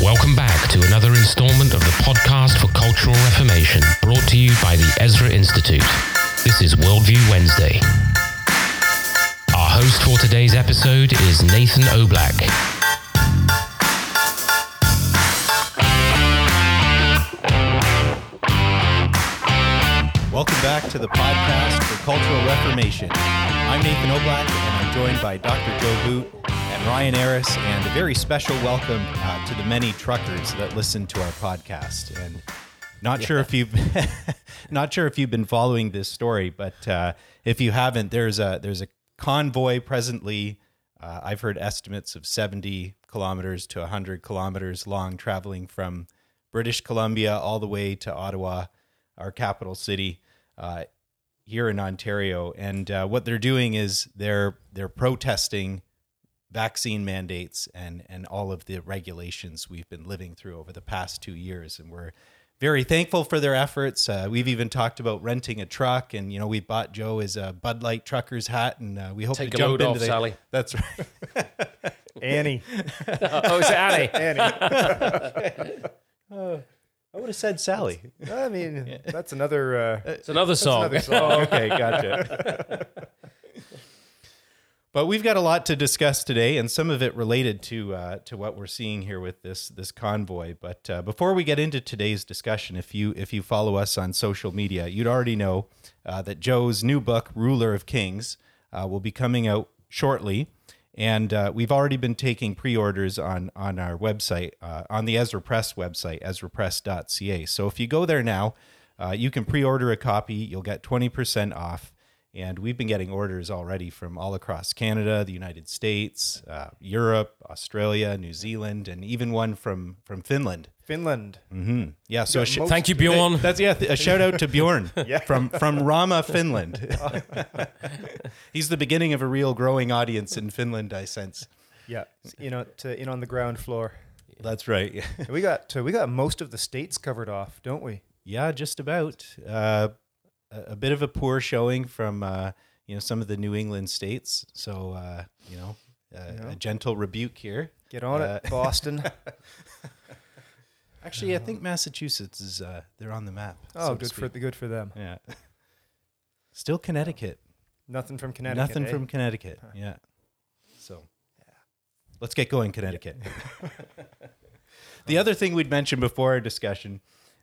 Welcome back to another installment of the podcast for Cultural Reformation, brought to you by the Ezra Institute. This is Worldview Wednesday. Our host for today's episode is Nathan Oblak. Welcome back to the podcast for Cultural Reformation. I'm Nathan Oblak, and I'm joined by Dr. Joe Boot Ryan Aris, and a very special welcome uh, to the many truckers that listen to our podcast. And not sure if you've not sure if you've been following this story, but uh, if you haven't, there's a there's a convoy presently. Uh, I've heard estimates of 70 kilometers to 100 kilometers long, traveling from British Columbia all the way to Ottawa, our capital city uh, here in Ontario. And uh, what they're doing is they're they're protesting vaccine mandates and and all of the regulations we've been living through over the past two years. And we're very thankful for their efforts. Uh, we've even talked about renting a truck, and you know we bought Joe his uh, Bud Light trucker's hat, and uh, we hope Take to a jump load into off, the, Sally. That's right. Annie. oh, it's Annie. Annie. I would have said Sally. I mean, that's another. Uh, It's another song. another song. Oh, okay, gotcha. But we've got a lot to discuss today, and some of it related to uh, to what we're seeing here with this this convoy. But uh, before we get into today's discussion, if you if you follow us on social media, you'd already know uh, that Joe's new book, Ruler of Kings, uh, will be coming out shortly. And uh, we've already been taking pre-orders on on our website, uh, on the Ezra Press website, ezrapress.ca. So if you go there now, you can pre-order a copy. You'll get 20% off. And we've been getting orders already from all across Canada, the United States, uh, Europe, Australia, New Zealand, and even one from from Finland. Finland. hmm Yeah. So a sh- Thank you, Bjorn. that's yeah. A shout out to Bjorn Yeah. from from Rauma, Finland. He's the beginning of a real growing audience in Finland. I sense. Yeah, you know, to, in on the ground floor. That's right. We got uh, we got most of the states covered off, don't we? Yeah, just about. Uh, a, a bit of a poor showing from uh, you know some of the New England states. So uh, you know, uh, Yeah. a gentle rebuke here. Get on Uh, it, Boston. Actually, I think Massachusetts is uh, they're on the map. Oh, so good for the good for them. yeah. Still Connecticut. Nothing from Connecticut. Nothing eh? from Connecticut. Yeah. So, let's get going, Connecticut. the other thing we'd mentioned before our discussion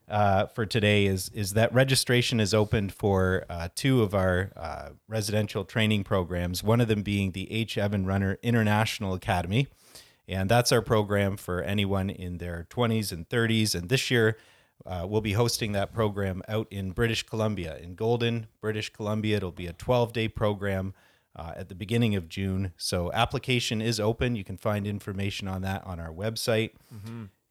uh, for today is is that registration is opened for uh, two of our uh, residential training programs. One of them being the H. Evan Runner International Academy, and that's our program for anyone in their 20s and 30s. And this year, uh, we'll be hosting that program out in British Columbia, in Golden, British Columbia. It'll be a 12 day program uh, at the beginning of June. So application is open. You can find information on that on our website.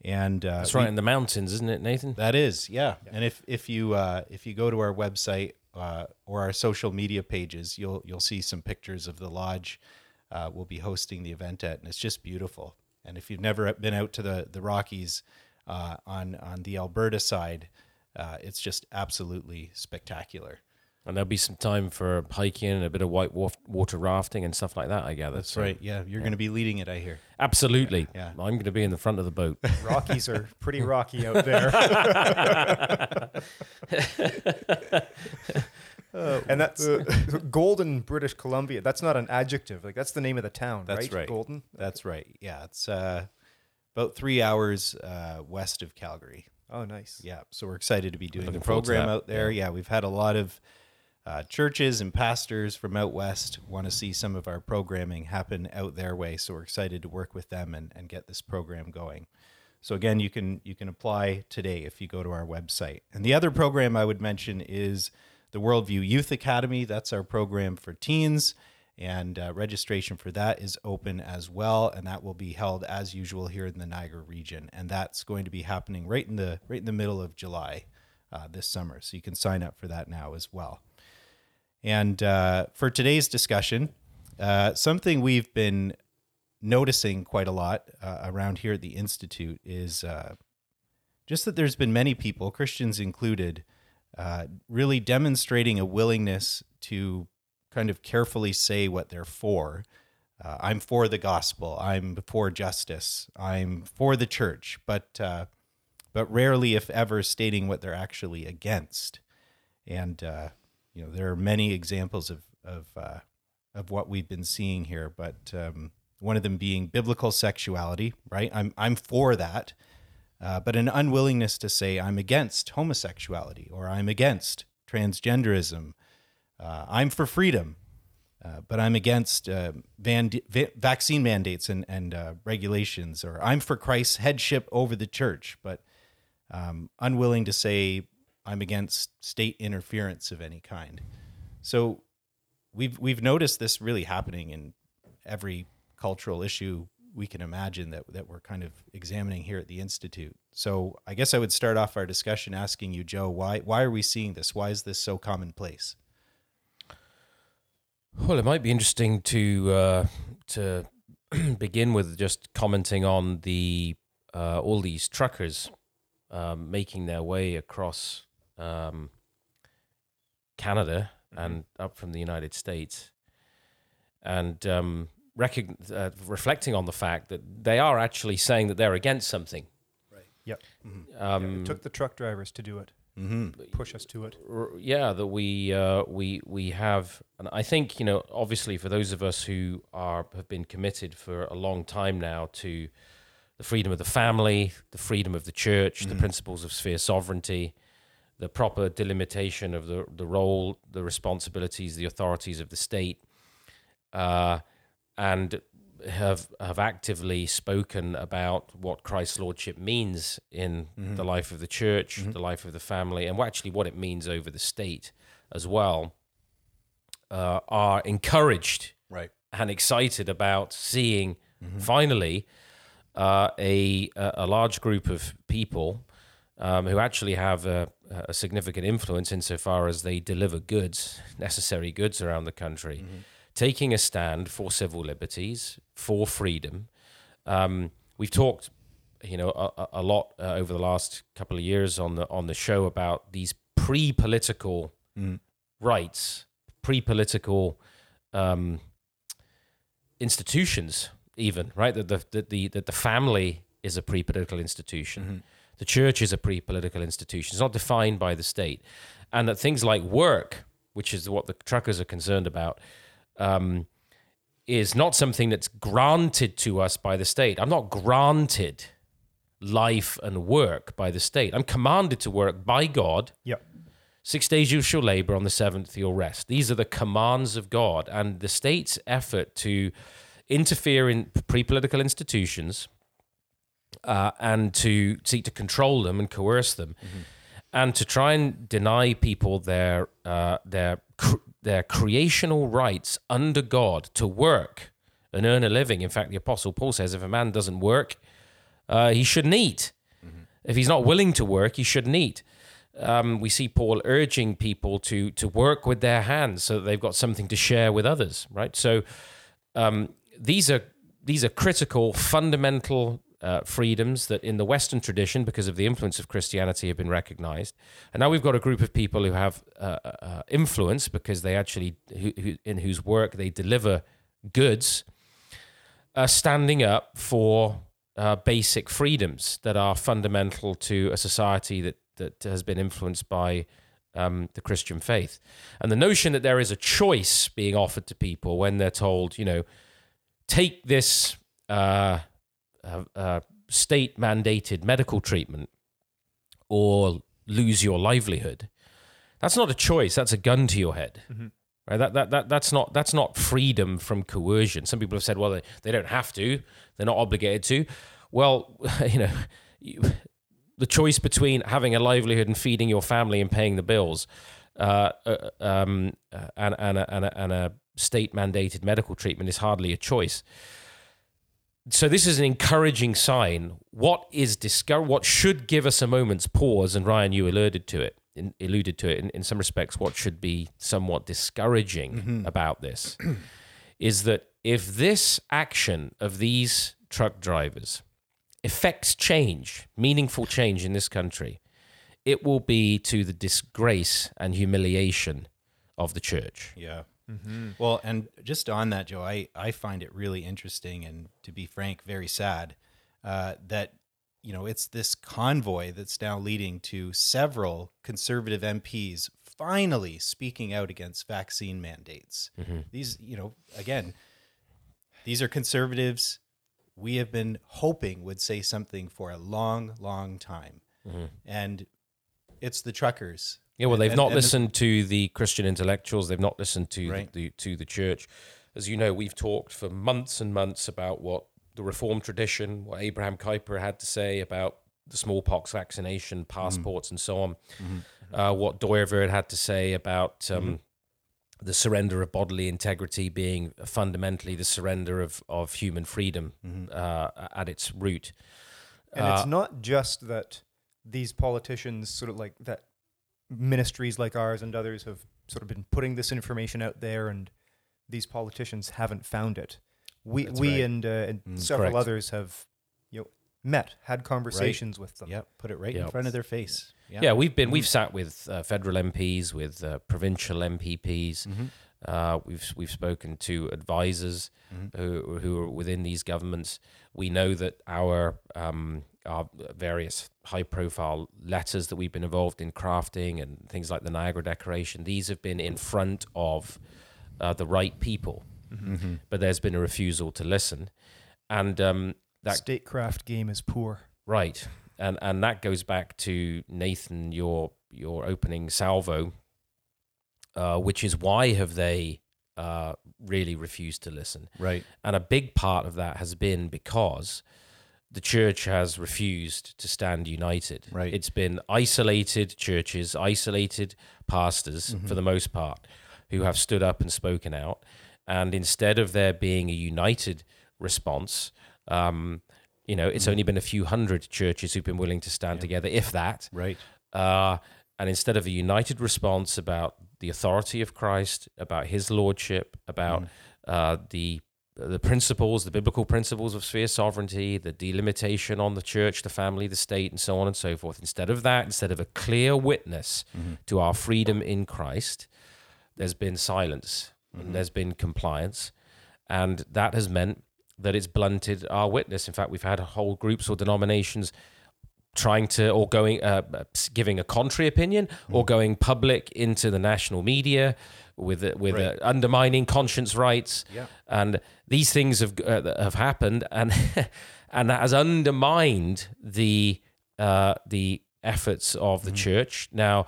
And uh, That's we- right in the mountains, isn't it, Nathan? that is, yeah. And if if you uh, if you go to our website uh, or our social media pages, you'll you'll see some pictures of the lodge uh, we'll be hosting the event at, and it's just beautiful. And if you've never been out to the the Rockies uh, on on the Alberta side, uh, it's just absolutely spectacular. And there'll be some time for hiking and a bit of white water rafting and stuff like that, I gather. That's So, right. Yeah, you're going to be leading it, I hear. Absolutely. Yeah. I'm going to be in the front of the boat. Rockies are pretty rocky out there. Uh, and that's Golden, British Columbia. That's not an adjective. Like that's the name of the town, That's right? right. Golden. That's right. Yeah, it's uh, about three hours uh, west of Calgary. Oh, nice. Yeah, so we're excited to be doing Looking the program out there. Yeah. we've had a lot of uh, churches and pastors from out west want to see some of our programming happen out their way. So we're excited to work with them and, and get this program going. So again, you can you can apply today if you go to our website. And the other program I would mention is the Worldview Youth Academy. That's our program for teens, and uh, registration for that is open as well. And that will be held as usual here in the Niagara region. And that's going to be happening right in the right in the middle of July uh, this summer. So you can sign up for that now as well. And uh, for today's discussion, uh, something we've been noticing quite a lot uh, around here at the Institute is uh, just that there's been many people, Christians included, uh, really demonstrating a willingness to kind of carefully say what they're for uh, I'm for the gospel. I'm for justice. I'm for the church, but but rarely, if ever, stating what they're actually against. And you know, there are many examples of of uh, of what we've been seeing here, but um, one of them being biblical sexuality. Right? I'm I'm for that, uh, but an unwillingness to say I'm against homosexuality or I'm against transgenderism. Uh, I'm for freedom, uh, but I'm against uh, van- va- vaccine mandates and, and uh, regulations, or I'm for Christ's headship over the church, but um, unwilling to say I'm against state interference of any kind. So we've we've noticed this really happening in every cultural issue we can imagine that that we're kind of examining here at the institute. So I guess I would start off our discussion asking you, Joe, why why are we seeing this? Why is this so commonplace? Well, it might be interesting to uh, to begin with just commenting on the uh, all these truckers um, making their way across um, Canada and up from the United States, and um, recog- uh, reflecting on the fact that they are actually saying that they're against something. Right. Yep. Um, it took the truck drivers to do it. Mm-hmm. Push us to it. r- yeah that we uh, we we have and I think you know obviously for those of us who are have been committed for a long time now to the freedom of the family the freedom of the church the principles of sphere sovereignty the proper delimitation of the the role the responsibilities the authorities of the state uh, and have have actively spoken about what Christ's lordship means in the life of the church, the life of the family, and actually what it means over the state as well, uh, are encouraged Right. and excited about seeing finally uh, a a large group of people um, who actually have a, a significant influence insofar as they deliver goods, necessary goods around the country, taking a stand for civil liberties, for freedom. Um, we've talked, you know, a, a- lot uh, over the last couple of years on the on the show about these pre-political rights, pre-political um, institutions, even right? That the that the that the family is a pre-political institution, the church is a pre-political institution. It's not defined by the state, and that things like work, which is what the truckers are concerned about. Um, is not something that's granted to us by the state. I'm not granted life and work by the state. I'm commanded to work by God. Yep. Six days you shall labor, on the seventh you'll rest. These are the commands of God. And the state's effort to interfere in pre political institutions uh, and to seek to control them and coerce them and to try and deny people their, uh, their, cr- their creational rights under God to work and earn a living. In fact, the Apostle Paul says if a man doesn't work, uh, he shouldn't eat. If he's not willing to work, he shouldn't eat um, we see Paul urging people to to work with their hands so that they've got something to share with others, right? So um, these are these are critical, fundamental uh, freedoms that in the Western tradition, because of the influence of Christianity, have been recognized. And now we've got a group of people who have uh, uh, influence because they actually, who, who, in whose work they deliver goods, uh, standing up for uh, basic freedoms that are fundamental to a society that that has been influenced by um, the Christian faith, and the notion that there is a choice being offered to people when they're told, you know, take this uh, state mandated medical treatment or lose your livelihood. That's not a choice. That's a gun to your head. Right? That, that, that, that's, not, that's not freedom from coercion. Some people have said, well, they, they don't have to, they're not obligated to. Well, you know, you, the choice between having a livelihood and feeding your family and paying the bills uh, uh, um, uh, and, and, a, and, a, and a state mandated medical treatment is hardly a choice. So this is an encouraging sign. What is discover? What should give us a moment's pause? And Ryan, you alluded to it. In, alluded to it in, in some respects. What should be somewhat discouraging mm-hmm. about this is that if this action of these truck drivers effects change, meaningful change in this country, it will be to the disgrace and humiliation of the church. Yeah. Mm-hmm. Well, and just on that, Joe, I, I find it really interesting and, to be frank, very sad uh, that you know it's this convoy that's now leading to several conservative MPs finally speaking out against vaccine mandates. Mm-hmm. These, you know, again, these are conservatives we have been hoping would say something for a long, long time, mm-hmm. and it's the truckers. Yeah, well, they've and- not and- listened to the Christian intellectuals. They've not listened to Right. the, the to the church. As you know, we've talked for months and months about what the Reformed tradition, what Abraham Kuyper had to say about the smallpox vaccination, passports, and so on. Uh, what Dooyeweerd had to say about um, the surrender of bodily integrity being fundamentally the surrender of, of human freedom uh, at its root. And Uh, it's not just that these politicians, sort of like that ministries like ours and others have sort of been putting this information out there, and these politicians haven't found it. We, That's we right. and, uh, and several correct. others have, you know, met, had conversations with them. Yep, put it right in front of their face. Yeah, we've been we've sat with uh, federal MPs, with uh, provincial MPPs. Uh, we've we've spoken to advisors who who are within these governments. We know that our um, our various high profile letters that we've been involved in crafting and things like the Niagara Declaration. These have been in front of uh, the right people, but there's been a refusal to listen, and um, that Statecraft game is poor. Right, and and that goes back to Nathan, your your opening salvo, uh, which is why have they uh, really refused to listen? Right. And a big part of that has been because the church has refused to stand united. Right. It's been isolated churches, isolated pastors for the most part, who have stood up and spoken out. And instead of there being a united response, um, you know, it's only been a few hundred churches who've been willing to stand together, if that. Right. Uh, and instead of a united response about the authority of Christ, about His lordship, about uh, the the principles, the biblical principles of sphere sovereignty, the delimitation on the church, the family, the state, and so on and so forth. Instead of that, instead of a clear witness mm-hmm. to our freedom in Christ, there's been silence and there's been compliance, and that has meant that it's blunted our witness. In fact, we've had whole groups or denominations trying to or going uh, uh giving a contrary opinion or mm-hmm. going public into the national media with with uh, undermining conscience rights. Yeah. and these things have uh, have happened and and that has undermined the uh, the efforts of the church. Now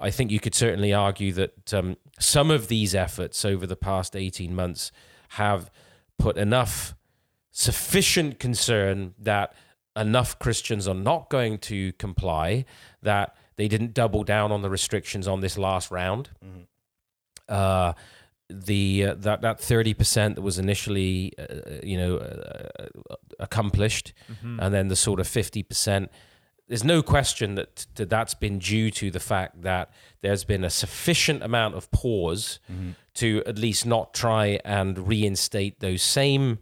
I think you could certainly argue that um, some of these efforts over the past 18 months have put enough sufficient concern that enough Christians are not going to comply, that they didn't double down on the restrictions on this last round. Uh, the uh, that that thirty percent that was initially uh, you know uh, accomplished, and then the sort of fifty percent. There's no question that, that that's been due to the fact that there's been a sufficient amount of pause to at least not try and reinstate those same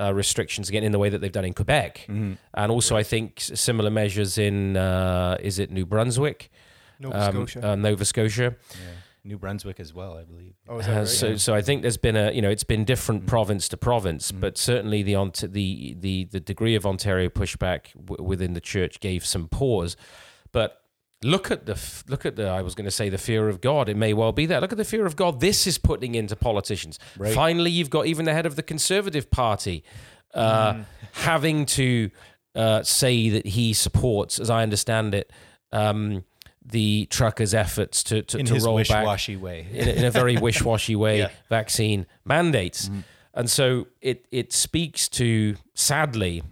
uh, restrictions again in the way that they've done in Quebec, and also I think similar measures in uh, is it New Brunswick, Nova Um, Scotia. uh, Nova Scotia. Yeah. New Brunswick as well, I believe. oh, is that Uh, right? so, so I think there's been a, you know, it's been different province to province, but certainly the Ont- the the the degree of Ontario pushback w- within the church gave some pause. But look at the f- look at the I was going to say the fear of God. It may well be that. Look at the fear of God. This is putting into politicians. Finally, you've got even the head of the Conservative Party uh, having to uh, say that he supports, as I understand it. Um, the truckers' efforts to, to, In to his roll back wish-washy way. in, a- in a very wish-washy way Yeah. vaccine mandates. And so it it speaks to sadly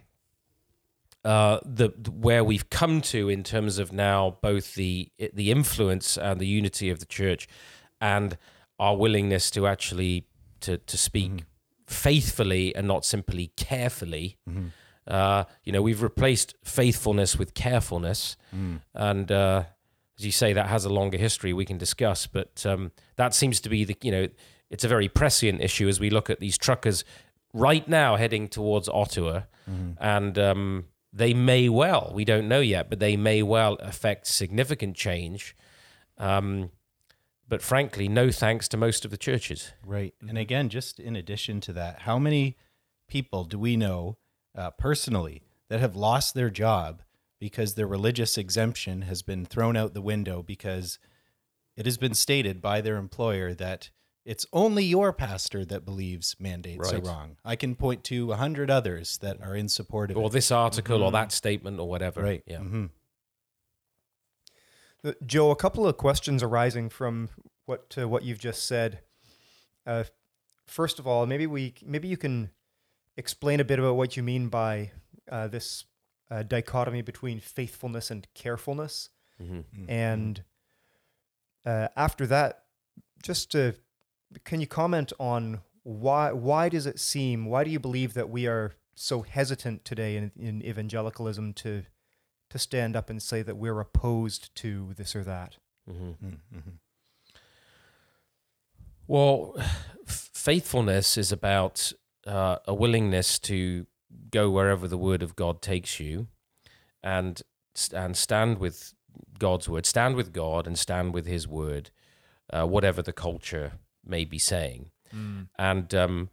uh, the where we've come to in terms of now both the the influence and the unity of the church and our willingness to actually to to speak faithfully and not simply carefully. Uh, you know we've replaced faithfulness with carefulness. And uh, as you say, that has a longer history we can discuss, but um, that seems to be the, you know, it's a very prescient issue as we look at these truckers right now heading towards Ottawa. And um, they may well, we don't know yet, but they may well affect significant change. Um, but frankly, no thanks to most of the churches. Right. And again, just in addition to that, how many people do we know uh, personally that have lost their job because their religious exemption has been thrown out the window because it has been stated by their employer that it's only your pastor that believes mandates Right. are wrong. I can point to a hundred others that are in support of Or it. this article or that statement or whatever. Right. Yeah. hmm Uh, Joe, a couple of questions arising from what uh, what you've just said. Uh, first of all, maybe we maybe you can explain a bit about what you mean by uh, this uh, dichotomy between faithfulness and carefulness, Mhm. and uh, after that, just to, can you comment on why why does it seem why do you believe that we are so hesitant today in, in evangelicalism to to stand up and say that we're opposed to this or that? Mhm. Mm-hmm. Well, f- faithfulness is about uh, a willingness to go wherever the word of God takes you, and and stand with God's word, stand with God, and stand with His word, uh, whatever the culture may be saying. And um,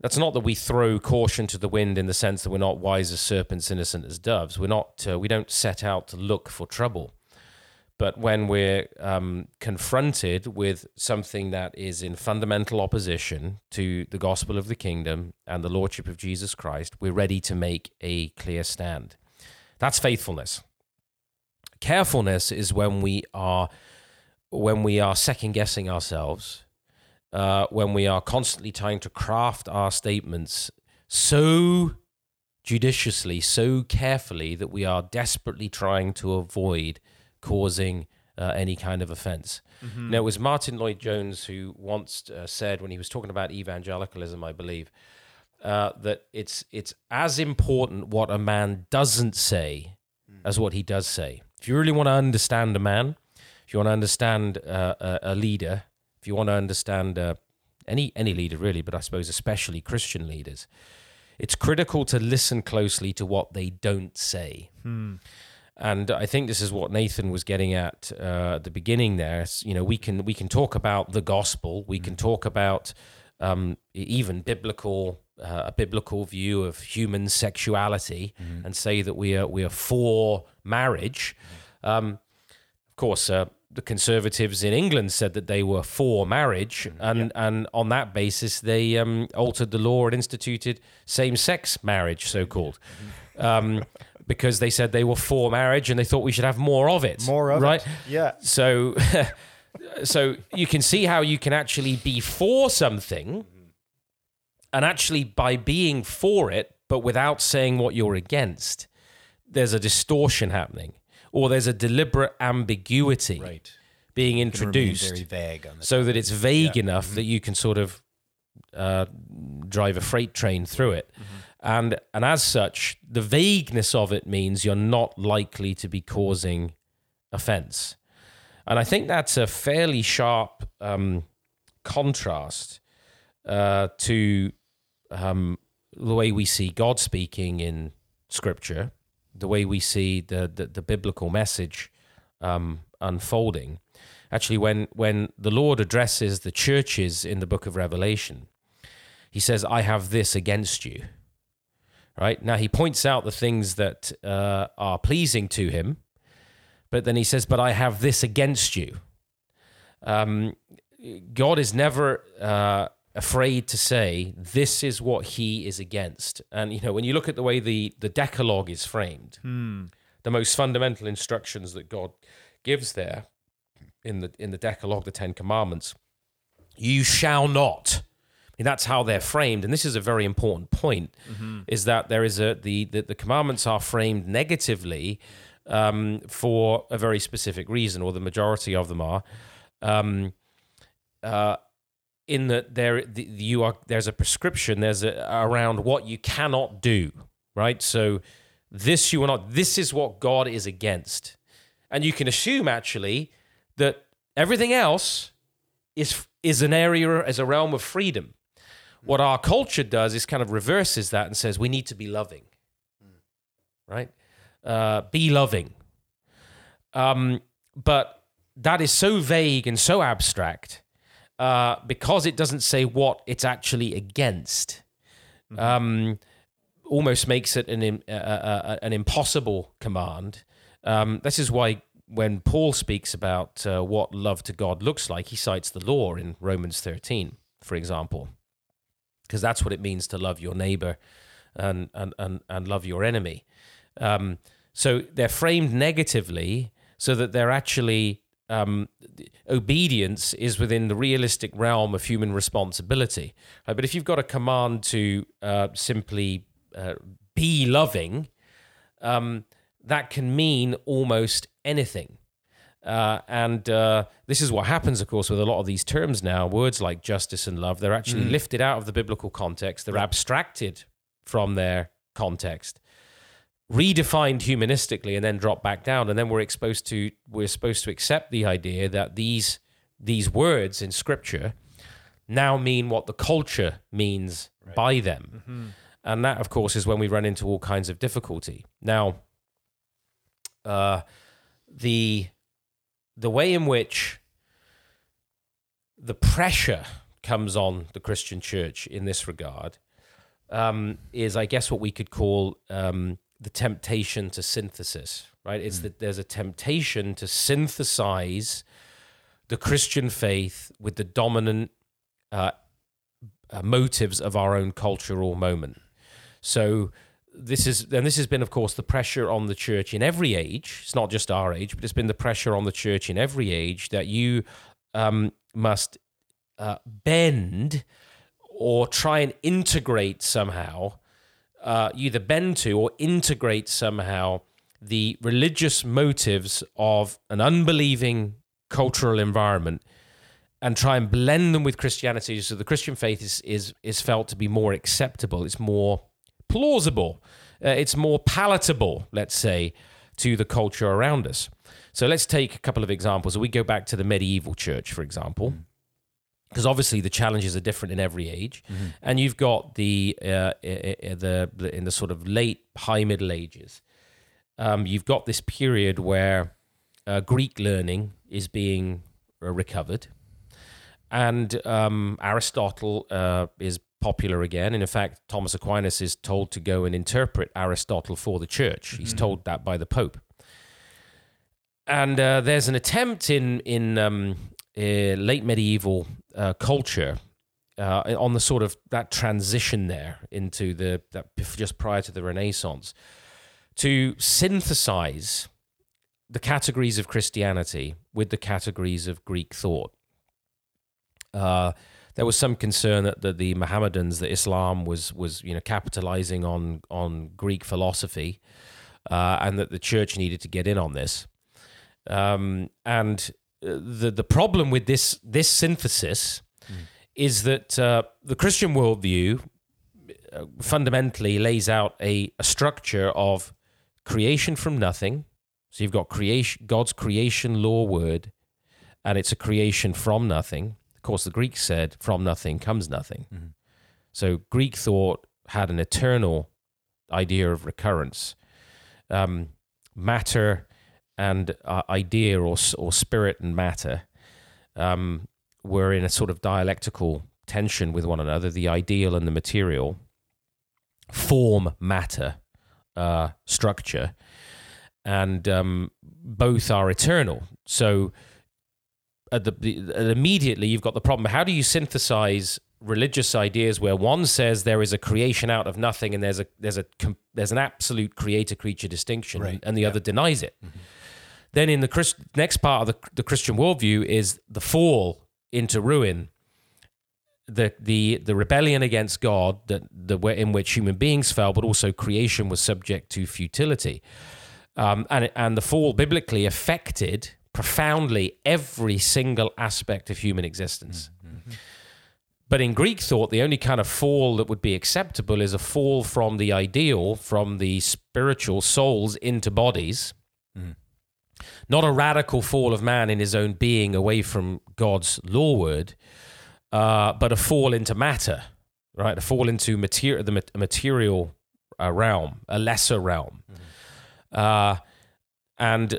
that's not that we throw caution to the wind in the sense that we're not wise as serpents, innocent as doves. We're not. Uh, we don't set out to look for trouble. But when we're um, confronted with something that is in fundamental opposition to the gospel of the kingdom and the lordship of Jesus Christ, we're ready to make a clear stand. That's faithfulness. Carefulness is when we are when we are second guessing ourselves, uh, when we are constantly trying to craft our statements so judiciously, so carefully that we are desperately trying to avoid causing uh, any kind of offense. Now, it was Martyn Lloyd-Jones who once uh, said, when he was talking about evangelicalism, I believe, uh, that it's it's as important what a man doesn't say as what he does say. If you really want to understand a man, if you want to understand uh, a, a leader, if you want to understand uh, any any leader really, but I suppose especially Christian leaders, it's critical to listen closely to what they don't say. And I think this is what Nathan was getting at uh, at the beginning. There, It's, you know, we can we can talk about the gospel, we can talk about um, even biblical uh, a biblical view of human sexuality, and say that we are we are for marriage. Um, of course, uh, the conservatives in England said that they were for marriage, and and on that basis, they um, altered the law and instituted same-sex marriage, so called, um, because they said they were for marriage and they thought we should have more of it. More of right? it. Yeah. So, so you can see how you can actually be for something, and actually by being for it, but without saying what you're against, there's a distortion happening, or there's a deliberate ambiguity Right. being introduced, very vague on the so that it's vague enough that you can sort of uh, drive a freight train through it. And and as such, the vagueness of it means you're not likely to be causing offense. And I think that's a fairly sharp um, contrast uh, to um, the way we see God speaking in Scripture, the way we see the the, the biblical message um, unfolding. Actually, when when the Lord addresses the churches in the Book of Revelation, He says, "I have this against you." Right now, He points out the things that uh, are pleasing to Him, but then He says, "But I have this against you." Um, God is never uh, afraid to say this is what He is against, and you know when you look at the way the the Decalogue is framed, the most fundamental instructions that God gives there in the in the Decalogue, the Ten Commandments, you shall not. That's how they're framed, and this is a very important point: is that there is a the the, the commandments are framed negatively um, for a very specific reason, or the majority of them are. Um, uh, in that there the, you are there's a prescription there's a, around what you cannot do right? So this you are not this is what god is against. And you can assume actually that everything else is is an area as a realm of freedom what our culture does is kind of reverses that and says we need to be loving right uh, be loving um, but that is so vague and so abstract uh, because it doesn't say what it's actually against. Um, almost makes it an uh, uh, uh, an impossible command. Um, this is why when Paul speaks about uh, what love to God looks like, he cites the law in Romans 13, for example, because that's what it means to love your neighbor and and and, and love your enemy. Um, so they're framed negatively, so that they're actually um, obedience is within the realistic realm of human responsibility. Uh, but if you've got a command to uh, simply uh, be loving, um, that can mean almost anything. Uh, and uh, this is what happens, of course, with a lot of these terms now. Words like justice and love, they're actually lifted out of the biblical context, they're abstracted from their context redefined humanistically and then dropped back down. And then we're exposed to we're supposed to accept the idea that these these words in scripture now mean what the culture means by them. And that of course is when we run into all kinds of difficulty. Now uh the the way in which the pressure comes on the christian church in this regard um, is I guess what we could call um, the temptation to synthesis, right? It's that there's a temptation to synthesize the Christian faith with the dominant uh, uh, motives of our own cultural moment. So this is and this has been, of course, the pressure on the church in every age. It's not just our age, but it's been the pressure on the church in every age that you um, must uh, bend or try and integrate somehow, uh, either bend to or integrate somehow the religious motives of an unbelieving cultural environment and try and blend them with Christianity so the Christian faith is is is felt to be more acceptable, it's more plausible, uh, it's more palatable, let's say, to the culture around us. So let's take a couple of examples. We go back to the medieval church, for example because obviously the challenges are different in every age, and you've got the uh, the in the sort of late high Middle Ages, um, you've got this period where uh, Greek learning is being uh, recovered, and um, Aristotle uh, is popular again. And in fact, Thomas Aquinas is told to go and interpret Aristotle for the church. He's told that by the Pope. And uh, there's an attempt in in um, uh, late medieval uh, culture uh, on the sort of that transition there into the that just prior to the Renaissance to synthesize the categories of Christianity with the categories of Greek thought. There was some concern that the, the Mohammedans, that Islam was was you know capitalizing on on Greek philosophy, uh, and that the church needed to get in on this. Um, and uh, the the problem with this this synthesis is that uh, the Christian worldview uh, fundamentally lays out a, a structure of creation from nothing. So you've got creation, God's creation law word, and it's a creation from nothing. Of course, the Greeks said, "From nothing comes nothing." So Greek thought had an eternal idea of recurrence, um, matter and uh, idea or or spirit and matter um, were in a sort of dialectical tension with one another. The ideal and the material, form, matter, uh, structure, and um, both are eternal. So at the, the at immediately you've got the problem. How do you synthesize religious ideas where one says there is a creation out of nothing and there's a there's a there's an absolute creator creature distinction, Right. and the other denies it? Then in the Christ- next part of the, the Christian worldview is the fall into ruin, the the the rebellion against God, that the way in which human beings fell, but also creation was subject to futility, um, and and the fall biblically affected profoundly every single aspect of human existence. But in Greek thought, the only kind of fall that would be acceptable is a fall from the ideal, from the spiritual souls into bodies not a radical fall of man in his own being away from God's law word, uh, but a fall into matter, right? A fall into material, the mat- material uh, realm, a lesser realm. Uh, and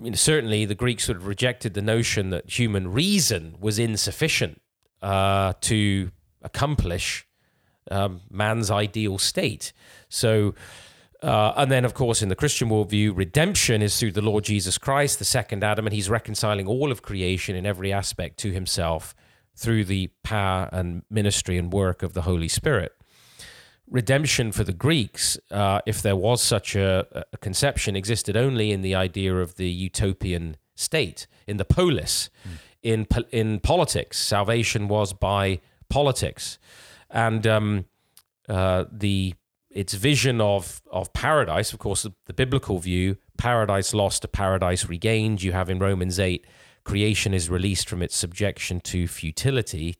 you know, certainly the Greeks sort of rejected the notion that human reason was insufficient uh, to accomplish um, man's ideal state. So, uh, and then, of course, in the Christian worldview, redemption is through the Lord Jesus Christ, the second Adam, and he's reconciling all of creation in every aspect to himself through the power and ministry and work of the Holy Spirit. Redemption for the Greeks, uh, if there was such a, a, conception, existed only in the idea of the utopian state, in the polis. Mm. In, in politics, salvation was by politics. And um, uh, the its vision of of paradise, of course, the, the, biblical view, paradise lost to paradise regained. You have in Romans eight, creation is released from its subjection to futility,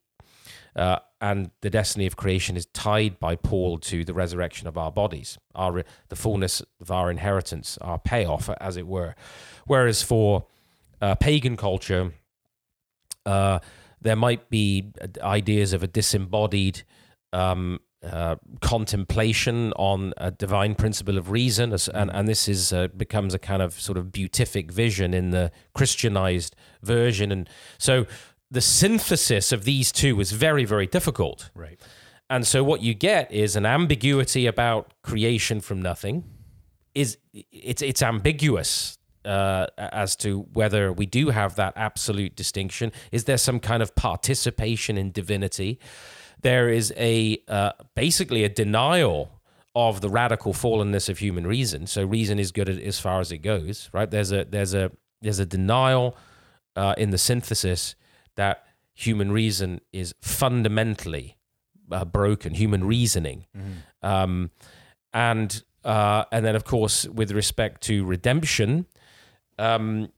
uh, and the destiny of creation is tied by Paul to the resurrection of our bodies, our the fullness of our inheritance, our payoff, as it were. Whereas for uh, pagan culture, uh, there might be ideas of a disembodied um, uh, contemplation on a divine principle of reason, and, and this is uh, becomes a kind of sort of beatific vision in the Christianized version, and so the synthesis of these two was very very difficult. Right. And so what you get is an ambiguity about creation from nothing. Is it's it's ambiguous uh, as to whether we do have that absolute distinction. Is there some kind of participation in divinity? there is a uh, basically a denial of the radical fallenness of human reason. So reason is good as far as it goes, right? There's a there's a there's a denial uh, in the synthesis that human reason is fundamentally uh, broken. Human reasoning, mm-hmm. um, and uh, and then of course with respect to redemption. Um,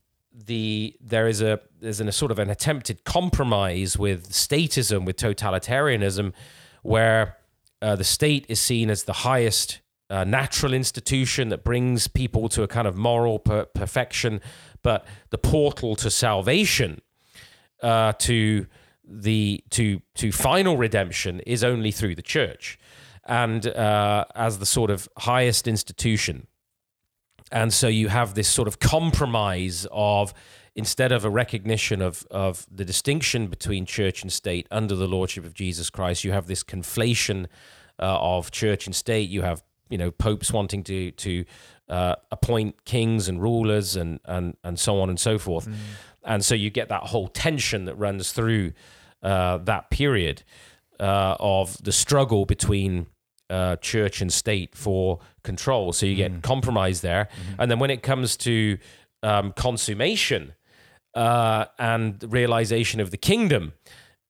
the there is a there's an, a sort of an attempted compromise with statism with totalitarianism where uh, the state is seen as the highest uh, natural institution that brings people to a kind of moral per- perfection but the portal to salvation uh, to the to to final redemption is only through the church and uh, as the sort of highest institution and so you have this sort of compromise of instead of a recognition of, of the distinction between church and state under the lordship of Jesus Christ, you have this conflation uh, of church and state. You have you know popes wanting to to uh, appoint kings and rulers and and and so on and so forth, mm. And so you get that whole tension that runs through uh, that period uh, of the struggle between uh, church and state for control. So you get mm. compromise there. Mm-hmm. And then when it comes to um, consummation uh, and realization of the kingdom,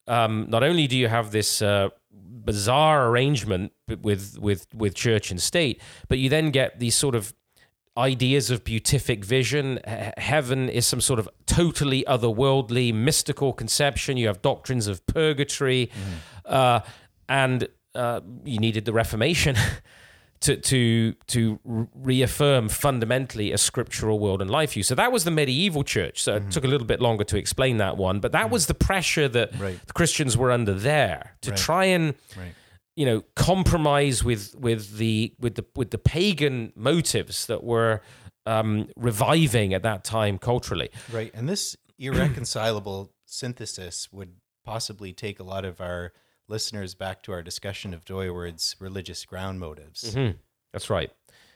um, not only do you have this uh, bizarre arrangement with, with, with church and state, but you then get these sort of ideas of beatific vision. Heaven is some sort of totally otherworldly, mystical conception. You have doctrines of purgatory. Mm. and uh, you needed the Reformation to to to reaffirm fundamentally a scriptural world and life view. So that was the medieval church. So mm-hmm. it took a little bit longer to explain that one, but that mm-hmm. was the pressure that right. the Christians were under there to right. try and. Right. You know, compromise with with the with the with the pagan motives that were um, reviving at that time culturally. Right, and this irreconcilable synthesis would possibly take a lot of our listeners back to our discussion of Dooyeweerd's religious ground motives. Mm-hmm. That's right.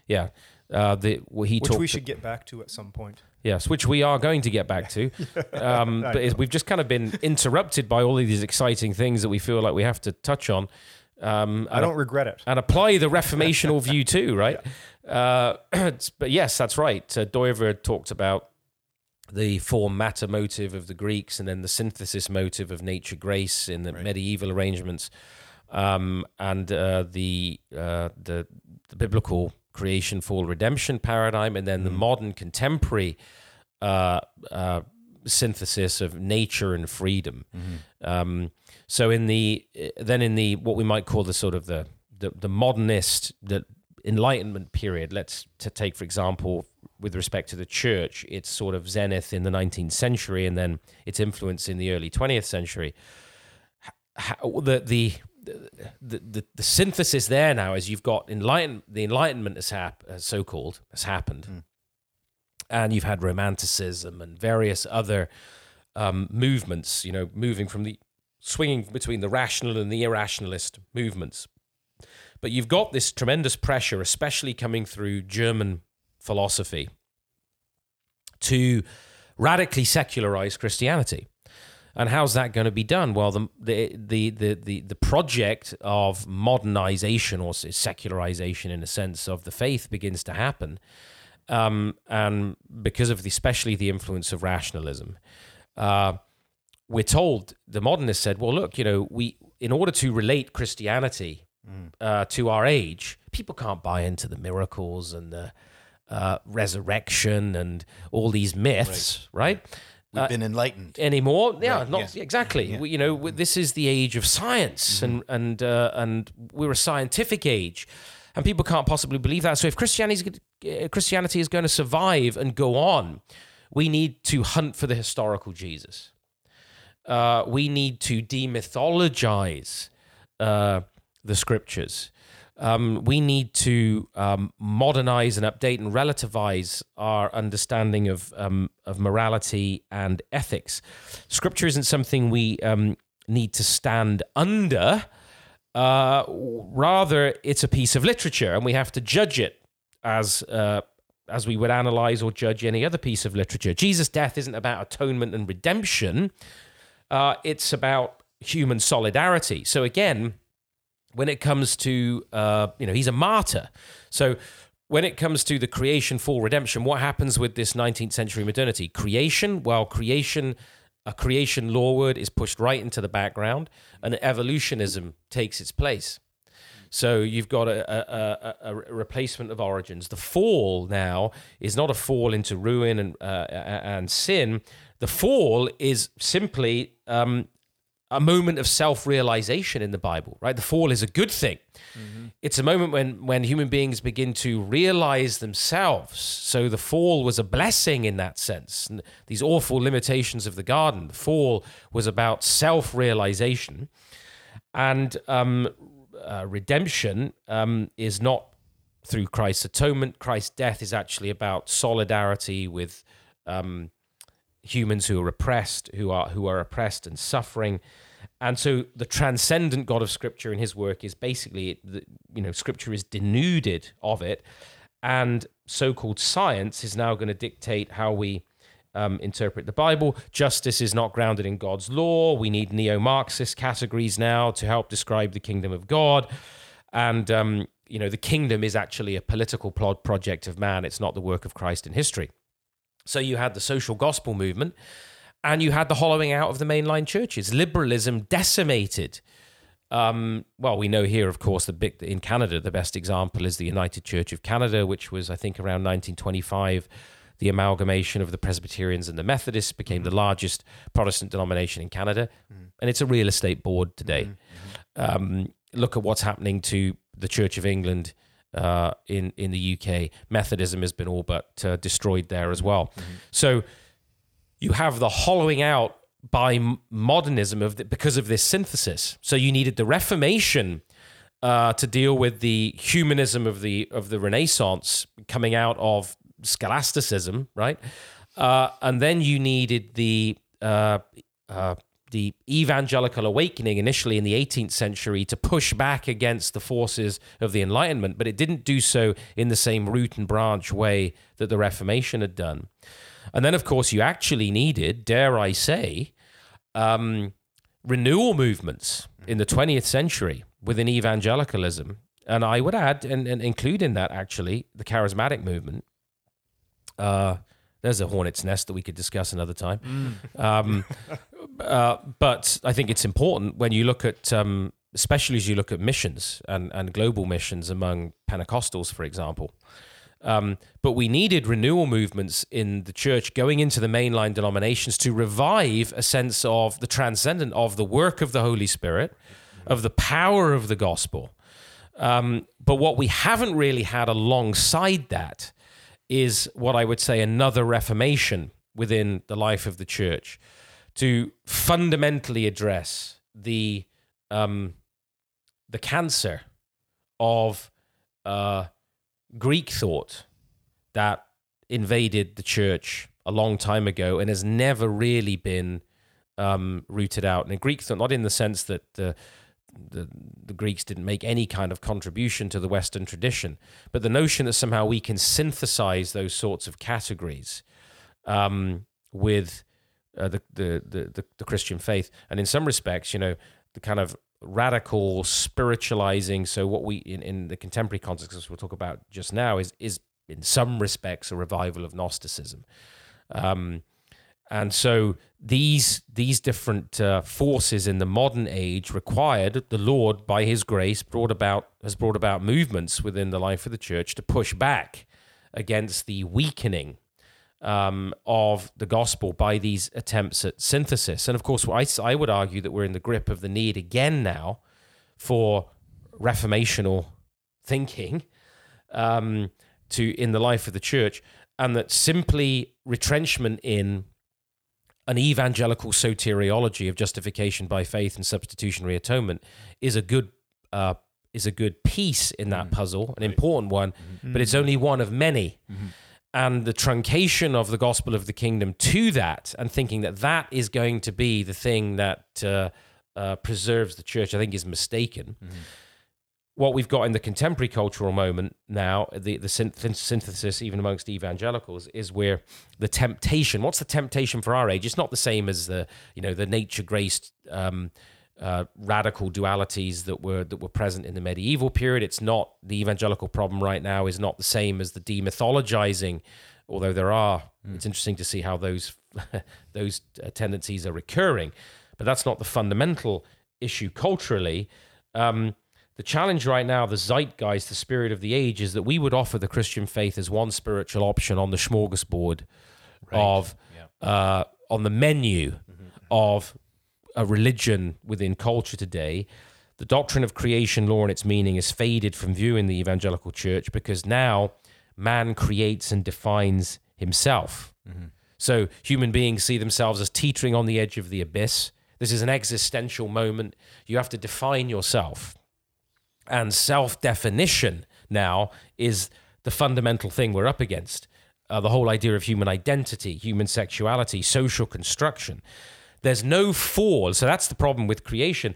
Yeah. Uh, the well, he which talked we should get back to at some point. Yes, which we are going to get back to. Um, but we've just kind of been interrupted by all of these exciting things that we feel like we have to touch on. Um, I don't regret it. And apply the reformational view too, right? Yeah. Uh, but yes, that's right. Uh, Dooyeweerd talked about the form matter motive of the Greeks and then the synthesis motive of nature grace in the right. medieval arrangements, um, and uh, the, uh, the, the biblical creation fall redemption paradigm, and then mm. the modern contemporary uh, uh, synthesis of nature and freedom. Mm-hmm. Um, so in the then in the what we might call the sort of the the, the modernist the Enlightenment period. Let's to take for example with respect to the church, its sort of zenith in the 19th century and then its influence in the early 20th century. How, the, the, the, the, the synthesis there now is you've got enlighten, the Enlightenment has hap- so called has happened. Mm. and you've had romanticism and various other um, movements. You know, moving from the swinging between the rational and the irrationalist movements. But you've got this tremendous pressure, especially coming through German philosophy, to radically secularize Christianity. And how's that going to be done? Well, the the the the the, project of modernization or secularization, in a sense, of the faith begins to happen, um, and because of the, especially the influence of rationalism, uh, we're told the modernists said, "Well, look, you know, we in order to relate Christianity uh, to our age, people can't buy into the miracles and the uh, resurrection and all these myths, right?" We've been enlightened. anymore. Yeah, Right, not yeah. exactly. We, you know, we- this is the age of science, and and uh, and we're a scientific age, and people can't possibly believe that. So if Christianity uh, Christianity is going to survive and go on, we need to hunt for the historical Jesus. Uh, we need to demythologize uh, the scriptures. Um, we need to um, modernize and update and relativize our understanding of um, of morality and ethics. Scripture isn't something we um, need to stand under. Uh, rather, it's a piece of literature, and we have to judge it as uh, as we would analyze or judge any other piece of literature. Jesus' death isn't about atonement and redemption. Uh, it's about human solidarity. So again, when it comes to uh, you know he's a martyr so when it comes to the creation fall redemption what happens with this 19th century modernity creation well creation a creation law word is pushed right into the background and evolutionism takes its place so you've got a, a, a, a replacement of origins. The fall now is not a fall into ruin and uh, and sin. The fall is simply um, a moment of self-realization in the Bible, right? The fall is a good thing. It's a moment when when human beings begin to realize themselves. So the fall was a blessing in that sense. And these awful limitations of the garden. The fall was about self-realization, and um, uh, redemption um, is not through Christ's atonement. Christ's death is actually about solidarity with um, humans who are oppressed, who are who are oppressed and suffering. And so the transcendent God of Scripture in His work is basically, you know, Scripture is denuded of it, and so-called science is now going to dictate how we um, interpret the Bible. Justice is not grounded in God's law. We need neo-Marxist categories now to help describe the kingdom of God, and um, you know, the kingdom is actually a political plot project of man. It's not the work of Christ in history. So you had the social gospel movement, and you had the hollowing out of the mainline churches. Liberalism decimated. Um, well, we know here, of course, the big in Canada, the best example is the United Church of Canada, which was, I think, around 1925. The amalgamation of the Presbyterians and the Methodists became the largest Protestant denomination in Canada, and it's a real estate board today. Um, look at what's happening to the Church of England uh, in in the UK. Methodism has been all but uh, destroyed there as well. So you have the hollowing out by modernism of the, because of this synthesis. So you needed the Reformation uh, to deal with the humanism of the of the Renaissance coming out of scholasticism, right? Uh, and then you needed the uh, uh, the evangelical awakening initially in the 18th century to push back against the forces of the Enlightenment, but it didn't do so in the same root and branch way that the Reformation had done. And then, of course, you actually needed, dare I say, um, renewal movements in the 20th century within evangelicalism. And I would add and, and include in that actually the charismatic movement. Uh, there's a hornet's nest that we could discuss another time. Um, uh, but I think it's important when you look at, um, especially as you look at missions and, and global missions among Pentecostals, for example. Um, but we needed renewal movements in the church going into the mainline denominations to revive a sense of the transcendent, of the work of the Holy Spirit, of the power of the gospel. Um, but what we haven't really had alongside that is what I would say another reformation within the life of the church to fundamentally address the um, the cancer of uh, Greek thought that invaded the church a long time ago and has never really been um, rooted out. And Greek thought, not in the sense that the, the the Greeks didn't make any kind of contribution to the Western tradition, but the notion that somehow we can synthesize those sorts of categories um, with uh, the, the, the the Christian faith, and in some respects, you know, the kind of radical spiritualizing. So what we in, in the contemporary context, as we'll talk about just now, is is in some respects a revival of Gnosticism. Um, and so these these different uh, forces in the modern age required the Lord, by His grace, brought about has brought about movements within the life of the church to push back against the weakening um, of the gospel by these attempts at synthesis. And of course, I, I would argue that we're in the grip of the need again now for reformational thinking um, to in the life of the church, and that simply retrenchment in an evangelical soteriology of justification by faith and substitutionary atonement is a good uh, is a good piece in that puzzle, an important one, but it's only one of many. And the truncation of the gospel of the kingdom to that, and thinking that that is going to be the thing that uh, uh, preserves the church, I think is mistaken. What we've got in the contemporary cultural moment now, the, the synth- synthesis, even amongst evangelicals, is where the temptation. What's the temptation for our age? It's not the same as the you know the nature graced um, uh, radical dualities that were that were present in the medieval period. It's not the evangelical problem right now is not the same as the demythologizing, although there are. It's interesting to see how those those uh, tendencies are recurring, but that's not the fundamental issue culturally. Um, the challenge right now, the zeitgeist, the spirit of the age, is that we would offer the Christian faith as one spiritual option on the smorgasbord of uh, on the menu of a religion within culture today. The doctrine of creation law and its meaning is faded from view in the evangelical church because now man creates and defines himself. So human beings see themselves as teetering on the edge of the abyss. This is an existential moment. You have to define yourself. And self definition now is the fundamental thing we're up against. Uh, the whole idea of human identity, human sexuality, social construction. There's no fall. So that's the problem with creation.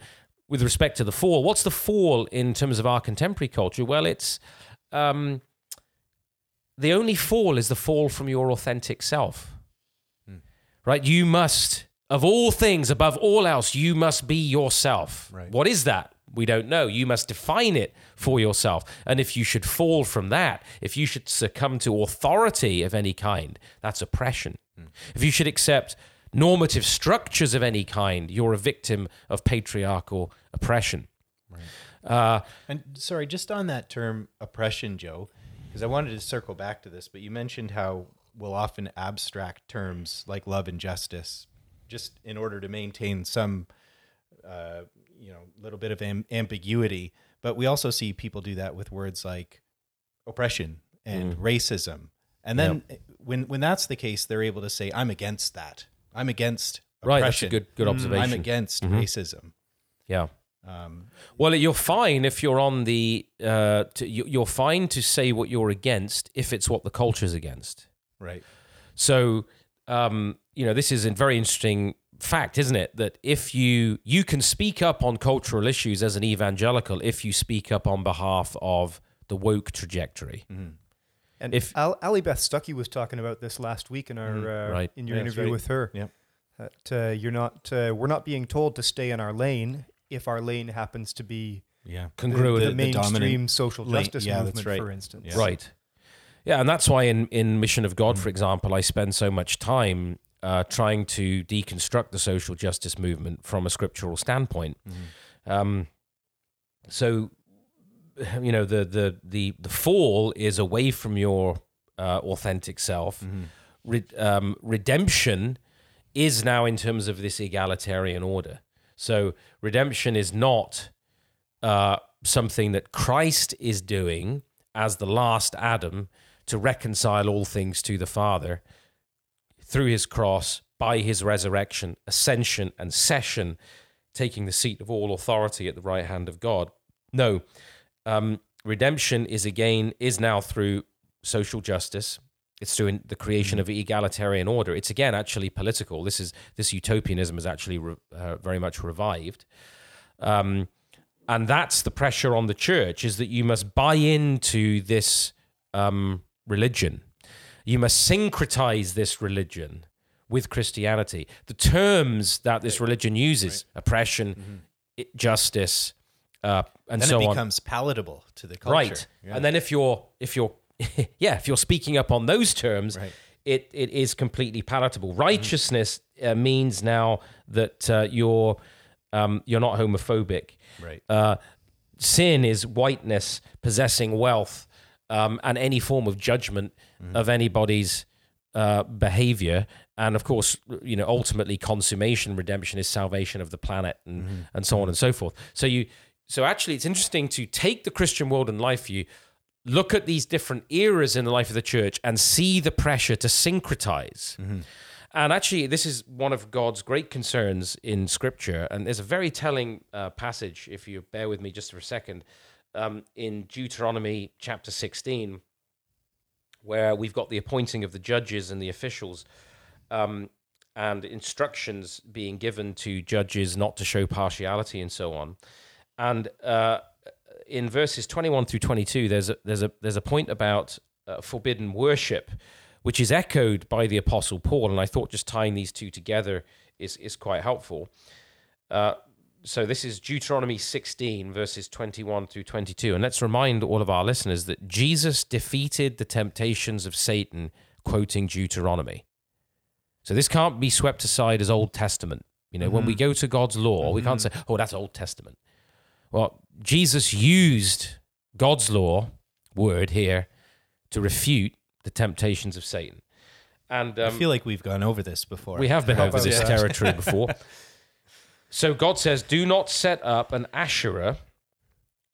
With respect to the fall, what's the fall in terms of our contemporary culture? Well, it's um, the only fall is the fall from your authentic self. Right? You must, of all things, above all else, you must be yourself. Right. What is that? We don't know. You must define it for yourself. And if you should fall from that, if you should succumb to authority of any kind, that's oppression. If you should accept normative structures of any kind, you're a victim of patriarchal oppression. Uh, And sorry, just on that term oppression, Joe, because I wanted to circle back to this, but you mentioned how we'll often abstract terms like love and justice just in order to maintain some, uh, you know, little bit of am- ambiguity. But we also see people do that with words like oppression and racism. And then when when that's the case, they're able to say, "I'm against that. I'm against Right, that's a oppression. good- good Mm, I'm observation. against Mhm. racism." yeah. Um, Well, you're fine if you're on the. Uh, to, you- you're fine to say what you're against if it's what the culture's against. right. So, um, you know, this is a very interesting fact, isn't it? That if you you can speak up on cultural issues as an evangelical if you speak up on behalf of the woke trajectory. And If- if Al- Allie Beth Stuckey was talking about this last week in our uh, right. in your Yeah, interview right. with her. Yep. That uh, you're not uh, we're not being told to stay in our lane if our lane happens to be Yeah. the, Congruent. the the mainstream dominant social lane- justice yeah, movement, right. for instance. Yeah. Right. Yeah, and that's why in, in Mission of God, for example, I spend so much time uh, trying to deconstruct the social justice movement from a scriptural standpoint. Um, so, you know, the the the the fall is away from your uh, authentic self. Re- um, redemption is now in terms of this egalitarian order. So redemption is not uh, something that Christ is doing as the last Adam to reconcile all things to the Father through his cross, by his resurrection, ascension, and session, taking the seat of all authority at the right hand of God. No, um, redemption is again, is now through social justice, It's through the creation of egalitarian order. It's again actually political. This is this utopianism is actually re, uh, very much revived, um, and that's the pressure on the church: is that you must buy into this um, religion, you must syncretize this religion with Christianity. The terms that this religion uses: oppression, i- justice, uh, and then so it on. becomes palatable to the culture. right. And then if you're if you're yeah if you're speaking up on those terms Right. it it is completely palatable. Righteousness uh, means now that uh, you're um, you're not homophobic. Right. uh, sin is whiteness possessing wealth um, and any form of judgment of anybody's uh, behavior. And of course you know ultimately consummation redemption is salvation of the planet and and so on and so forth. So you so actually it's interesting to take the christian world and life view look at these different eras in the life of the church and see the pressure to syncretize and actually, this is one of God's great concerns in Scripture. And there's a very telling uh, passage, if you bear with me just for a second, um, in Deuteronomy chapter 16, where we've got the appointing of the judges and the officials um, and instructions being given to judges not to show partiality and so on. And uh, in verses 21 through 22, there's a, there's a, there's a point about uh, forbidden worship which is echoed by the Apostle Paul. And I thought just tying these two together is, is quite helpful. Uh, so this is Deuteronomy 16, verses 21 through 22. And let's remind all of our listeners that Jesus defeated the temptations of Satan, quoting Deuteronomy. So this can't be swept aside as Old Testament. You know, when we go to God's law, we can't say, oh, that's Old Testament. Well, Jesus used God's law, word here, to refute the temptations of Satan. And I um, feel like we've gone over this before. we have been over this that? territory before. So God says, Do not set up an Asherah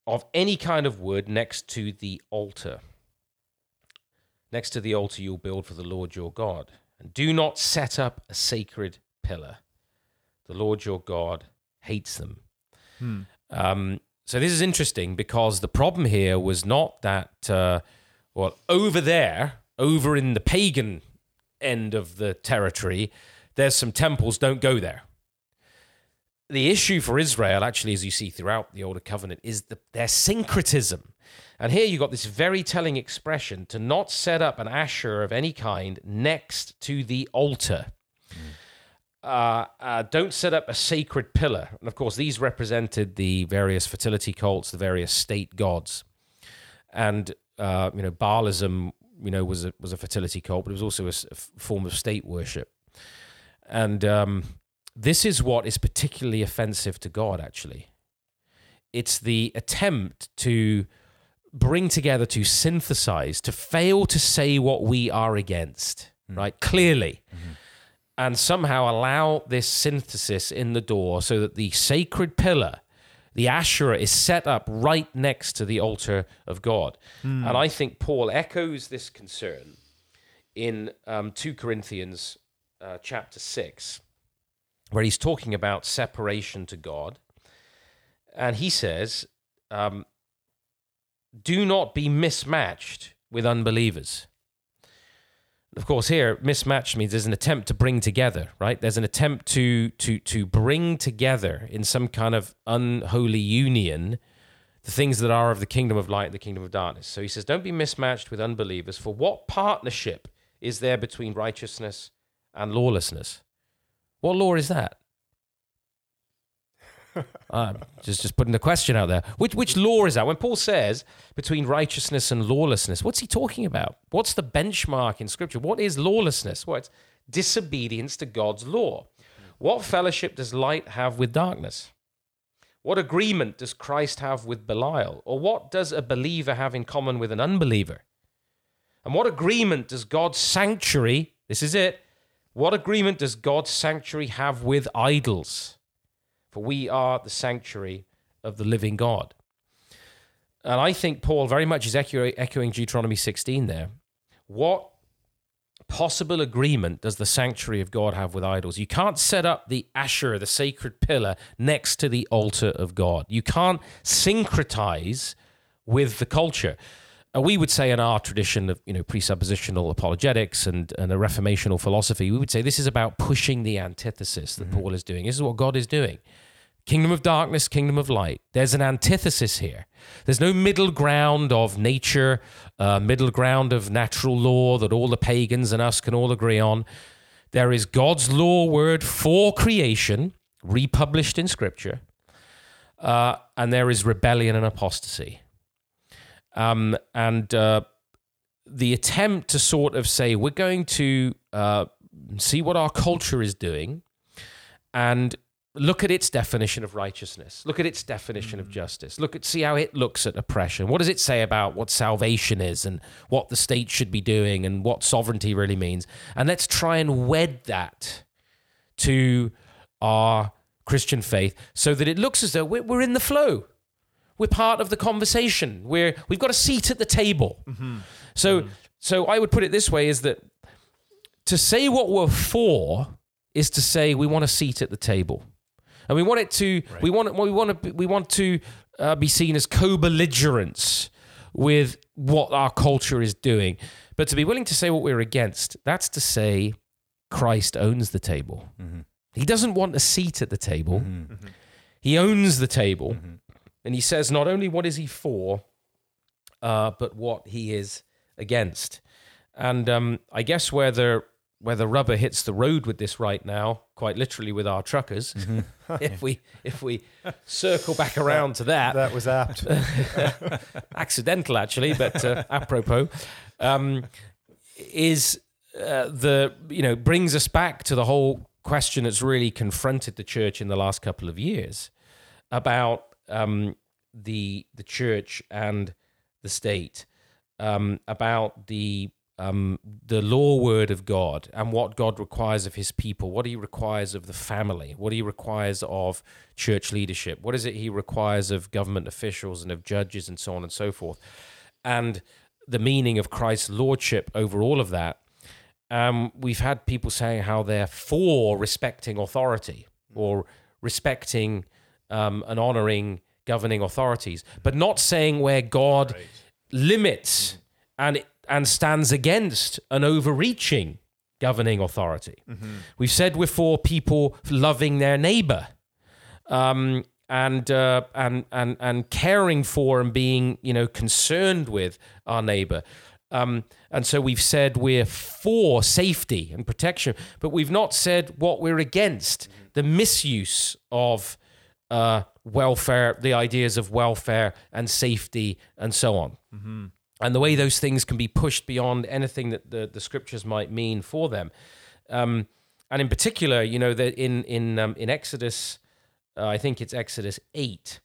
of any kind of wood next to the altar. Next to the altar you'll build for the Lord your God. And do not set up a sacred pillar. The Lord your God hates them. Um, so this is interesting because the problem here was not that, uh, well, over there, over in the pagan end of the territory, there's some temples, don't go there. The issue for Israel, actually, as you see throughout the Older Covenant, is the, their syncretism. And here you got this very telling expression to not set up an Asherah of any kind next to the altar. Uh, uh, don't set up a sacred pillar. And of course, these represented the various fertility cults, the various state gods. And, uh, you know, Baalism, you know, was a, was a fertility cult, but it was also a form of state worship. And um, this is what is particularly offensive to God, actually. It's the attempt to bring together, to synthesize, to fail to say what we are against, right? Clearly. And somehow allow this synthesis in the door so that the sacred pillar, the Asherah, is set up right next to the altar of God. And I think Paul echoes this concern in um, 2 Corinthians uh, chapter 6, where he's talking about separation to God. And he says, um, Do not be mismatched with unbelievers. Of course, here mismatched means there's an attempt to bring together, right? There's an attempt to to to bring together in some kind of unholy union the things that are of the kingdom of light and the kingdom of darkness. So he says, Don't be mismatched with unbelievers, for what partnership is there between righteousness and lawlessness? What law is that? Uh, just just putting the question out there. Which which law is that? When Paul says between righteousness and lawlessness, what's he talking about? What's the benchmark in Scripture? What is lawlessness? Well, it's disobedience to God's law. What fellowship does light have with darkness? What agreement does Christ have with Belial? Or what does a believer have in common with an unbeliever? And what agreement does God's sanctuary, this is it, what agreement does God's sanctuary have with idols? For we are the sanctuary of the living God. And I think Paul very much is echoing Deuteronomy 16 there. What possible agreement does the sanctuary of God have with idols? You can't set up the Asherah, the sacred pillar, next to the altar of God. You can't syncretize with the culture. Uh, we would say in our tradition of you know presuppositional apologetics and, and a reformational philosophy, we would say this is about pushing the antithesis that Paul is doing. This is what God is doing. Kingdom of darkness, kingdom of light. There's an antithesis here. There's no middle ground of nature, uh, middle ground of natural law that all the pagans and us can all agree on. There is God's law word for creation, republished in Scripture, uh, and there is rebellion and apostasy. Um, and uh, the attempt to sort of say, we're going to uh, see what our culture is doing and look at its definition of righteousness. Look at its definition of justice. Look at see how it looks at oppression. What does it say about what salvation is and what the state should be doing and what sovereignty really means? And let's try and wed that to our christian faith so that it looks as though we're, we're in the flow we're part of the conversation. We're we've got a seat at the table. Mm-hmm. So mm-hmm. so i would put it this way is that to say what we're for is to say we want a seat at the table, and we want it to we want we want to we want to uh, be seen as co-belligerents with what our culture is doing. But to be willing to say what we're against, that's to say Christ owns the table. Mm-hmm. He doesn't want a seat at the table. He owns the table, and he says not only what is he for, uh, but what he is against. And um, I guess where the where the rubber hits the road with this right now, quite literally with our truckers, if we if we circle back around to that, That was apt. accidental actually, but uh, apropos, um, is uh, the you know brings us back to the whole question that's really confronted the church in the last couple of years about um, the the church and the state, um, about the um, the law word of God and what God requires of his people, what he requires of the family, what he requires of church leadership, what is it he requires of government officials and of judges and so on and so forth. And the meaning of Christ's lordship over all of that. Um, we've had people saying how they're for respecting authority or respecting um, and honoring governing authorities, but not saying where God limits and and stands against an overreaching governing authority. We've said we're for people loving their neighbor. Um, and, uh, and and and caring for and being you know concerned with our neighbor, um, and so we've said we're for safety and protection, but we've not said what we're against the misuse of uh, welfare, the ideas of welfare and safety, and so on and the way those things can be pushed beyond anything that the, the scriptures might mean for them. Um, and in particular, you know, that in in um, in Exodus, uh, I think it's Exodus eight,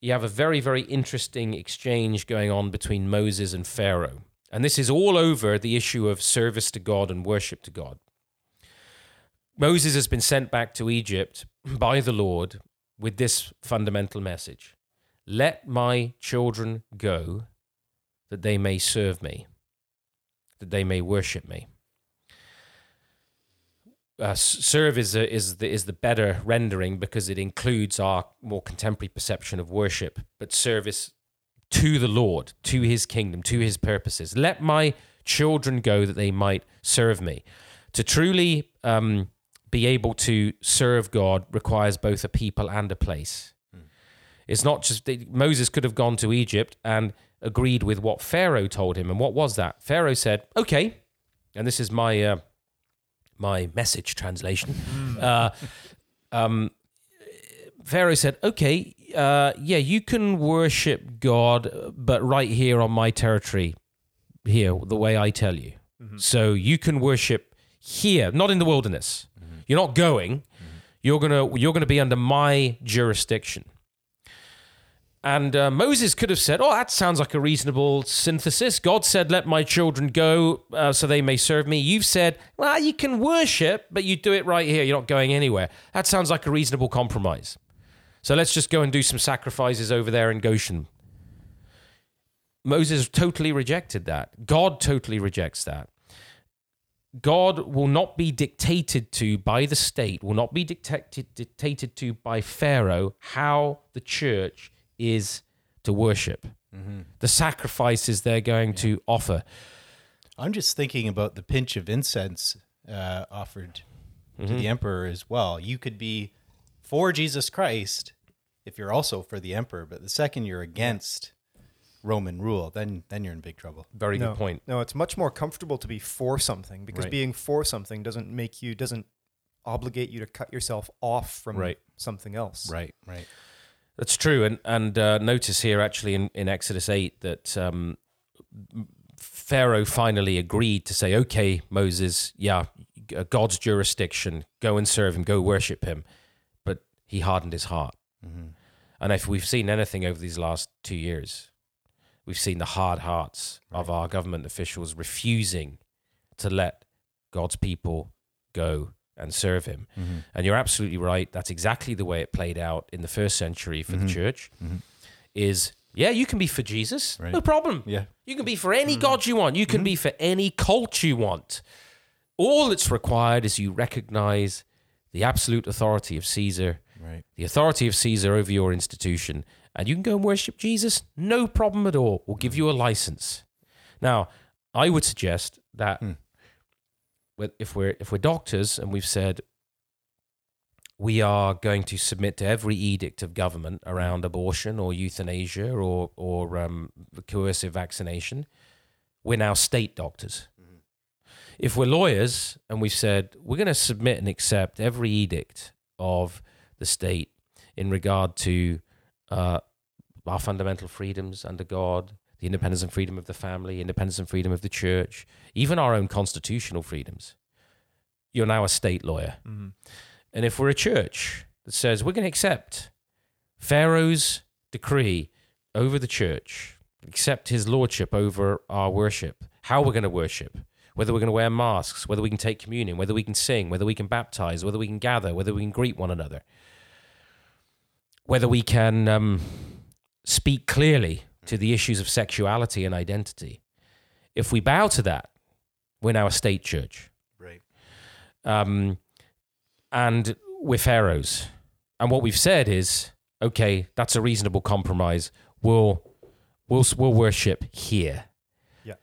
you have a very very interesting exchange going on between Moses and Pharaoh, and this is all over the issue of service to God and worship to God. Moses has been sent back to Egypt by the Lord with this fundamental message: "Let my children go." that they may serve me, that they may worship me. Uh, serve is a, is the is the better rendering because it includes our more contemporary perception of worship, but service to the Lord, to His kingdom, to His purposes. Let my children go that they might serve me. To truly um, be able to serve God requires both a people and a place. It's not just that Moses could have gone to Egypt and agreed with what Pharaoh told him. And what was that? Pharaoh said, "Okay," and this is my uh, my message translation. Uh, um, Pharaoh said, "Okay, uh, yeah, you can worship God, but right here on my territory, here, the way I tell you. So you can worship here, not in the wilderness. You're not going. You're gonna you're gonna be under my jurisdiction." And uh, Moses could have said, Oh, that sounds like a reasonable synthesis. God said, Let my children go uh, so they may serve me. You've said, Well, you can worship, but you do it right here. You're not going anywhere. That sounds like a reasonable compromise. So let's just go and do some sacrifices over there in Goshen. Moses totally rejected that. God totally rejects that. God will not be dictated to by the state, will not be dictated, dictated to by Pharaoh how the church is to worship. the sacrifices they're going to offer. I'm just thinking about the pinch of incense uh, offered to the emperor as well. You could be for Jesus Christ if you're also for the emperor, but the second you're against Roman rule, then then you're in big trouble. Very no, good point. No, it's much more comfortable to be for something because Right. being for something doesn't make you doesn't obligate you to cut yourself off from Right. something else. Right, right. That's true, and and uh, notice here actually in, in Exodus eight that um, Pharaoh finally agreed to say, "Okay, Moses, yeah, uh, God's jurisdiction, go and serve him, go worship him," but he hardened his heart. And if we've seen anything over these last two years, we've seen the hard hearts of our government officials refusing to let God's people go and serve him. Mm-hmm. And you're absolutely right. That's exactly the way it played out in the first century for the mm-hmm. church. Mm-hmm. Is yeah, you can be for Jesus, no problem. Yeah. You can be for any God you want. You can be for any cult you want. All that's required is you recognize the absolute authority of Caesar, Right. the authority of Caesar over your institution, and you can go and worship Jesus, no problem at all. We'll give you a license. Now, I would suggest that with- if we're if we're doctors and we've said we are going to submit to every edict of government around abortion or euthanasia or or um, coercive vaccination, we're now state doctors. If we're lawyers and we've said we're going to submit and accept every edict of the state in regard to uh, our fundamental freedoms under God, the independence and freedom of the family, independence and freedom of the church, even our own constitutional freedoms, you're now a state lawyer. And if we're a church that says we're going to accept Pharaoh's decree over the church, accept his lordship over our worship, how we're going to worship, whether we're going to wear masks, whether we can take communion, whether we can sing, whether we can baptize, whether we can gather, whether we can greet one another, whether we can um, speak clearly to the issues of sexuality and identity. If we bow to that, we're now a state church Right. um, and we're pharaohs. And what we've said is, okay, that's a reasonable compromise. We'll we'll we'll worship here, Yeah.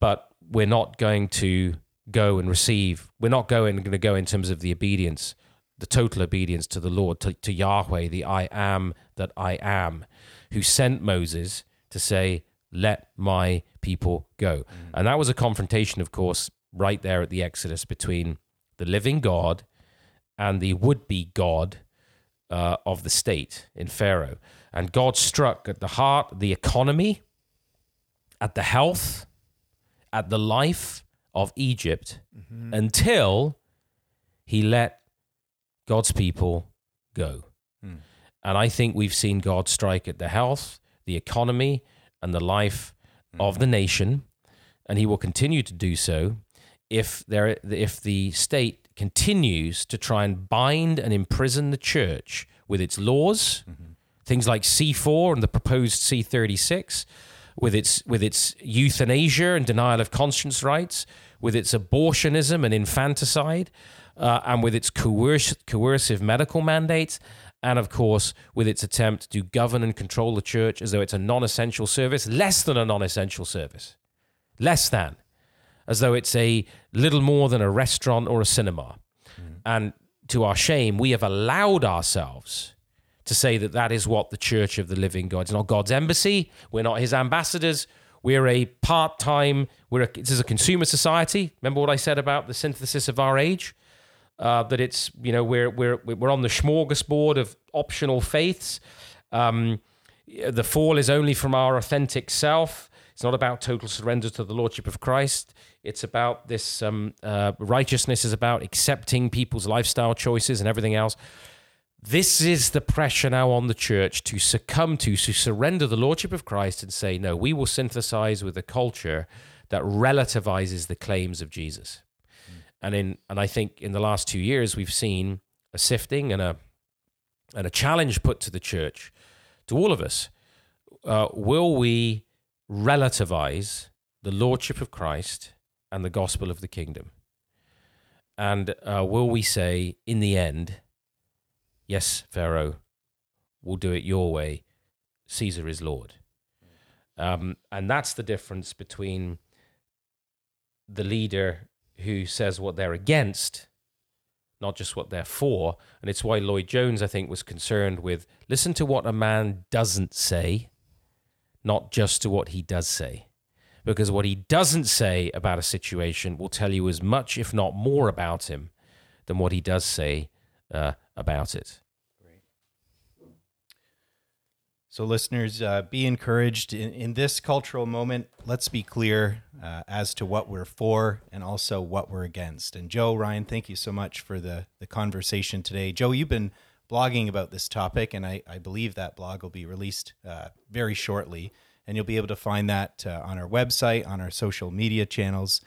but we're not going to go and receive. We're not going going to go in terms of the obedience, the total obedience to the Lord, to, to Yahweh, the I am that I am, who sent Moses to say, "Let my people go." And that was a confrontation, of course, right there at the Exodus between the living God and the would-be God uh, of the state in Pharaoh. And God struck at the heart, the economy, at the health, at the life of Egypt until he let God's people go. Hmm. And I think we've seen God strike at the health, the economy, and the life hmm. of the nation, and he will continue to do so if there if the state continues to try and bind and imprison the church with its laws, mm-hmm. things like C4 and the proposed C36, with its with its euthanasia and denial of conscience rights, with its abortionism and infanticide, uh, and with its coerc- coercive medical mandates, and of course with its attempt to govern and control the church as though it's a non-essential service, less than a non-essential service, less than, as though it's a little more than a restaurant or a cinema. And to our shame, we have allowed ourselves to say that that is what the church of the living God is not God's embassy. We're not his ambassadors. We're a part time, we're a, this is a consumer society. Remember what I said about the synthesis of our age? Uh, that it's, you know, we're, we're, we're on the smorgasbord of optional faiths. Um, the fall is only from our authentic self. It's not about total surrender to the lordship of Christ. It's about this um, uh, righteousness is about accepting people's lifestyle choices and everything else. This is the pressure now on the church to succumb to, to surrender the lordship of Christ and say, no, we will synthesize with a culture that relativizes the claims of Jesus. And in and I think in the last two years we've seen a sifting and a and a challenge put to the church, to all of us. Uh, will we relativize the lordship of Christ and the gospel of the kingdom? And uh, will we say, in the end, yes, Pharaoh, we'll do it your way. Caesar is Lord. Um, and that's the difference between the leader who says what they're against, not just what they're for. And it's why Lloyd Jones, I think, was concerned with listen to what a man doesn't say, not just to what he does say. Because what he doesn't say about a situation will tell you as much, if not more, about him than what he does say uh, about it. So, listeners, uh, be encouraged in, in this cultural moment. Let's be clear uh, as to what we're for and also what we're against. And Joe, Ryan, thank you so much for the, the conversation today. Joe, you've been blogging about this topic, and I, I believe that blog will be released uh, very shortly. And you'll be able to find that uh, on our website, on our social media channels.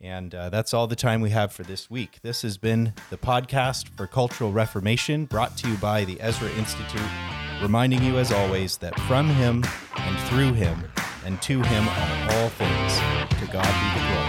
And uh, that's all the time we have for this week. This has been the podcast for Cultural Reformation, brought to you by the Ezra Institute reminding you as always that from him and through him and to him are all things. To God be the glory.